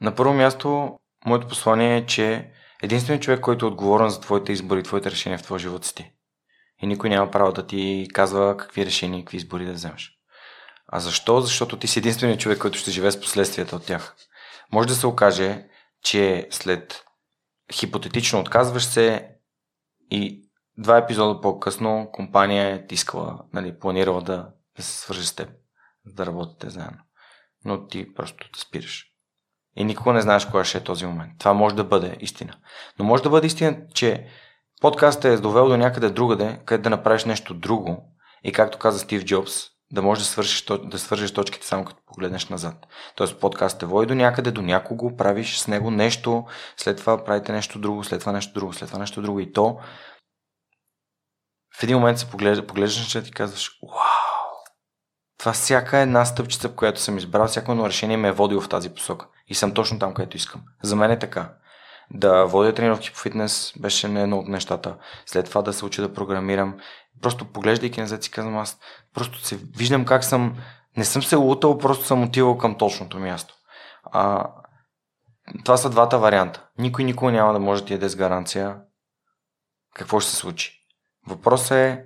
На първо място, моето послание е, че единственият човек, който е отговорен за твоите избори, твоите решения в твоя живот си ти. И никой няма право да ти казва какви решения и какви избори да вземеш. А защо? Защото ти си единственият човек, който ще живее с последствията от тях. Може да се окаже, че след хипотетично отказваш се и два епизода по-късно компания е тискала, нали, планирала да, да се свържи с теб, да работите заедно. Но ти просто да спираш. И никога не знаеш кога ще е този момент. Това може да бъде истина. Но може да бъде истина, че подкастът е довел до някъде другаде, където да направиш нещо друго. И както каза Стив Джобс, да можеш да свършиш, да свържеш точките само като погледнеш назад. Тоест подкастът те води до някъде, до някого, правиш с него нещо, след това правите нещо друго, след това нещо друго, след това нещо друго и то в един момент се поглежда, поглеждаш и ти казваш, вау, това всяка една стъпчица, която съм избрал, всяко едно решение ме е водило в тази посока. И съм точно там, където искам. За мен е така. Да водя тренировки по фитнес беше не едно от нещата. След това да се уча да програмирам. Просто поглеждайки назад си казвам аз, просто се виждам как съм, не съм се лутал, просто съм отивал към точното място. А, това са двата варианта. Никой никога няма да може да ти яде с гаранция какво ще се случи. Въпросът е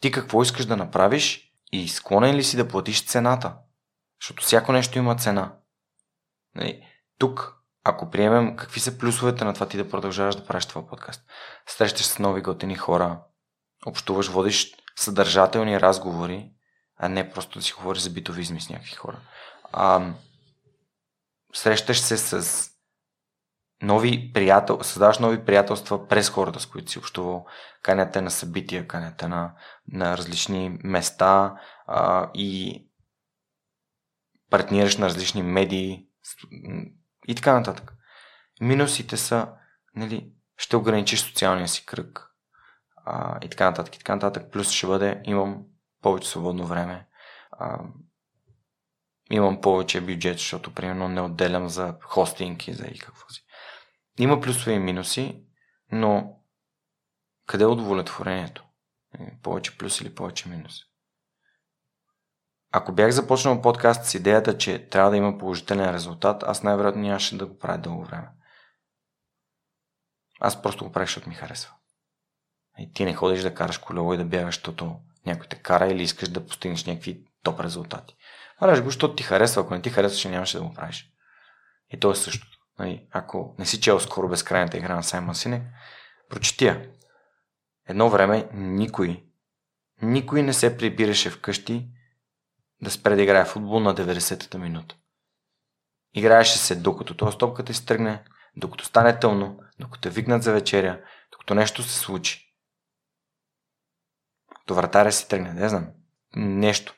ти какво искаш да направиш и склонен ли си да платиш цената. Защото всяко нещо има цена. Нали, тук, ако приемем какви са плюсовете на това ти да продължаваш да правиш това подкаст, срещаш с нови готини хора, общуваш, водиш съдържателни разговори, а не просто да си говориш за битовизми с някакви хора. А, срещаш се с нови приятел, създаваш нови приятелства през хората, с които си общувал, каняте на събития, каняте на, на различни места а, и партнираш на различни медии и така нататък. Минусите са, нали, ще ограничиш социалния си кръг а, и така нататък, и така нататък. Плюс ще бъде, имам повече свободно време, а, имам повече бюджет, защото примерно не отделям за хостинг и за и какво си. Има плюсове и минуси, но къде е удовлетворението? Е, повече плюс или повече минус? Ако бях започнал подкаст с идеята, че трябва да има положителен резултат, аз най-вероятно нямаше да го правя дълго време. Аз просто го правих, защото ми харесва. И ти не ходиш да караш колело и да бягаш, защото някой те кара или искаш да постигнеш някакви топ резултати. Правиш го, защото ти харесва. Ако не ти харесваше, нямаше да го правиш. И то е същото. Нали, ако не си чел скоро безкрайната игра на Саймон Синек, прочетя. Едно време никой, никой не се прибираше вкъщи да спре да играе футбол на 90-та минута. Играеше се докато този топката си тръгне, докато стане тъмно, докато викнат за вечеря, докато нещо се случи. Докато вратаря си тръгне, не знам. Нещо.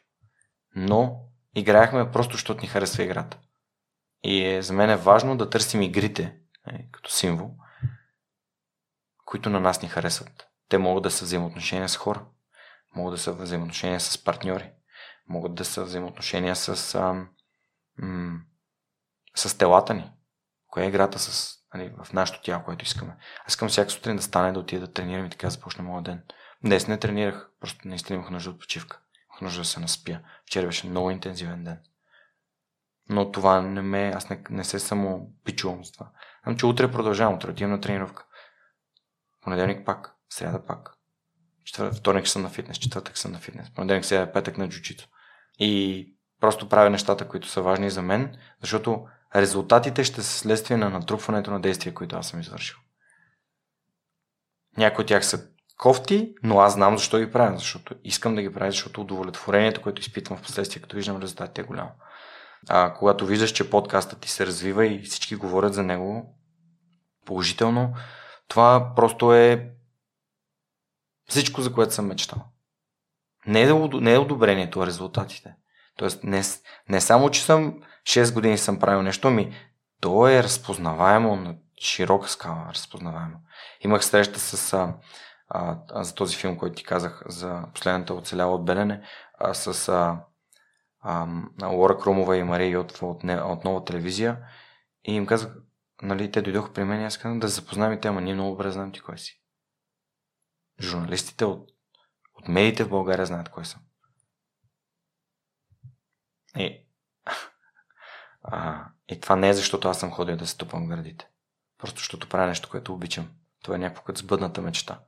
Но играехме просто, защото ни харесва играта. И е, за мен е важно да търсим игрите, е, като символ, които на нас ни харесват. Те могат да са взаимоотношения с хора, могат да са взаимоотношения с партньори, могат да са взаимоотношения с, а, м- с телата ни. Коя е играта с, нали, в нашото тяло, което искаме. Аз искам всяка сутрин да стане, да отида да тренирам и така започна моят ден. Днес не тренирах, просто наистина имах нужда от почивка. Имах нужда да се наспя. Вчера беше много интензивен ден. Но това не ме, аз не, не се само пичувам с това. Знам, че утре продължавам, утре отивам на тренировка. Понеделник пак, сряда пак. Четвър... Вторник съм на фитнес, четвъртък съм на фитнес. Понеделник, сряда, петък на джучито. И просто правя нещата, които са важни за мен, защото резултатите ще са следствие на натрупването на действия, които аз съм извършил. Някои от тях са кофти, но аз знам защо ги правя, защото искам да ги правя, защото удовлетворението, което изпитвам в последствие, като виждам резултатите е голямо. А, когато виждаш, че подкастът ти се развива и всички говорят за него положително, това просто е всичко, за което съм мечтал. Не е, не е одобрението, а резултатите. Тоест, не, не само, че съм 6 години съм правил нещо, ми то е разпознаваемо на широка скала, разпознаваемо. Имах среща с а, а, за този филм, който ти казах, за последната оцеляла от Белене, а, с а, Лора Крумова и Мария Йотова от, от нова телевизия и им казах, нали, те дойдоха при мен и аз казах да запознаем и тема, ние много добре знаем ти кой си. Журналистите от, от медиите в България знаят кой съм. И, а, И това не е защото аз съм ходил да се тупам градите. Просто защото правя нещо, което обичам. Това е някакво като сбъдната мечта.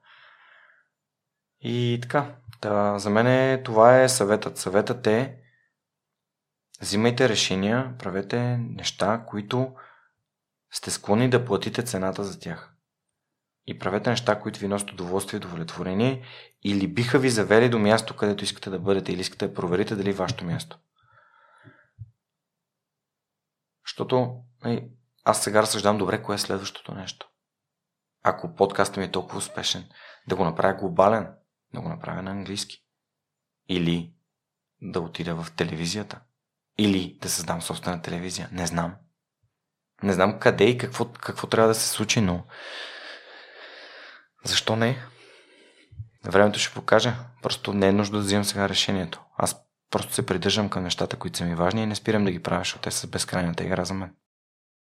И така, да, за мен е, това е съветът. Съветът е взимайте решения, правете неща, които сте склонни да платите цената за тях. И правете неща, които ви носят удоволствие и удовлетворение или биха ви завели до място, където искате да бъдете или искате да проверите дали е вашето място. Защото аз сега разсъждам добре кое е следващото нещо. Ако подкастът ми е толкова успешен, да го направя глобален, да го направя на английски. Или да отида в телевизията. Или да създам собствена телевизия. Не знам. Не знам къде и какво, какво трябва да се случи, но защо не? Времето ще покаже. Просто не е нужда да взимам сега решението. Аз просто се придържам към нещата, които са ми важни и не спирам да ги правя, защото те са безкрайната игра за мен.